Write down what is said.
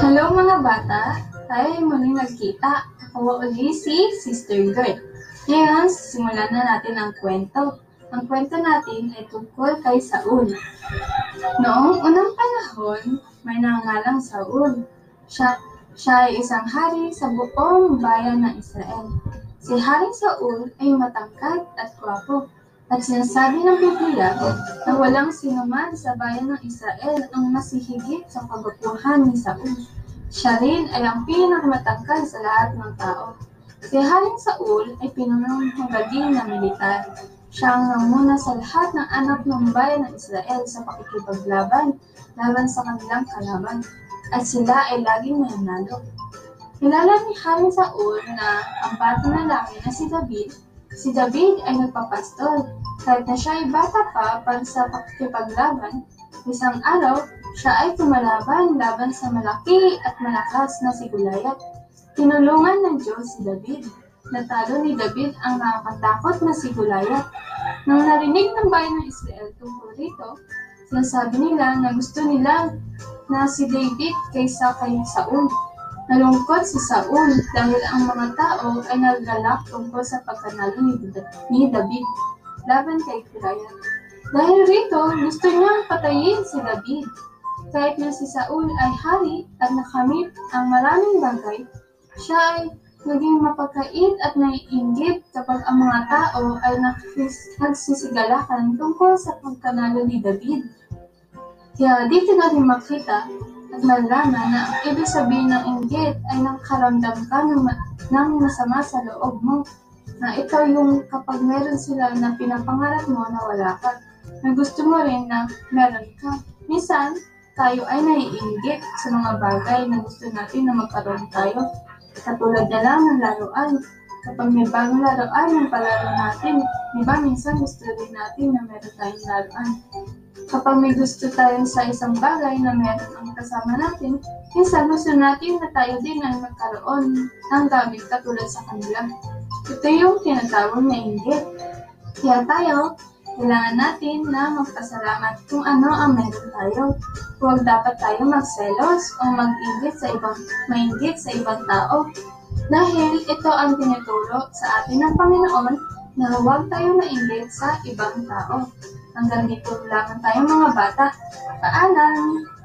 Hello mga bata! Tayo ay muling nagkita. Ako uli si Sister Gert. Ngayon, simulan na natin ang kwento. Ang kwento natin ay tungkol kay Saul. Noong unang panahon, may nangalang Saul. Siya, siya ay isang hari sa buong bayan ng Israel. Si Haring Saul ay matangkad at gwapo. At sinasabi ng Biblia na walang sinuman sa bayan ng Israel ang masihigit sa kagupuhan ni Saul. Siya rin ay ang pinakamatangkad sa lahat ng tao. Si Haring Saul ay pinunong magaling na militar. Siya ang nanguna sa lahat ng anak ng bayan ng Israel sa pakikipaglaban laban sa kanilang kalaban. At sila ay laging nanalo. Kilala ni Haring Saul na ang batang lalaki na si David Si David ay nagpapastol. Kahit na siya ay bata pa para sa pakikipaglaban, isang araw, siya ay tumalaban laban sa malaki at malakas na si Goliath. Tinulungan ng Diyos si David. Natalo ni David ang nakakatakot na si Goliath. Nang narinig ng bayan ng Israel tungkol rito, sinasabi nila na gusto nila na si David kaysa kay Saul. Nalungkot si Saul dahil ang mga tao ay naggalak tungkol sa pagkanalo ni, David laban kay Goliath. Dahil rito, gusto niyang patayin si David. Kahit na si Saul ay hari at nakamit ang maraming bagay, siya ay naging mapagkait at naiinggit kapag ang mga tao ay nagsisigalakan tungkol sa pagkanalo ni David. Kaya dito natin makita at malalaman na ang ibig sabihin ng inggit ay nakaramdam ka ng, ng masama sa loob mo. Na ikaw yung kapag meron sila na pinapangarap mo na wala ka, na gusto mo rin na meron ka. Minsan, tayo ay naiinggit sa mga bagay na gusto natin na magkaroon tayo. Katulad na lang ng laruan. Kapag may bagong laruan yung palaro natin, di ba minsan gusto rin natin na meron tayong laruan. Kapag may gusto tayo sa isang bagay na meron ang kasama natin, minsan gusto natin na tayo din ang magkaroon ng gamit katulad sa kanila. Ito yung tinatawag na inggit. Kaya tayo, kailangan natin na magpasalamat kung ano ang meron tayo. Huwag dapat tayo magselos o mag-inggit sa ibang, mainggit sa ibang tao. Dahil ito ang tinuturo sa atin ng Panginoon na huwag tayo mainggit sa ibang tao. Hanggang dito lamang tayo mga bata. Paalam!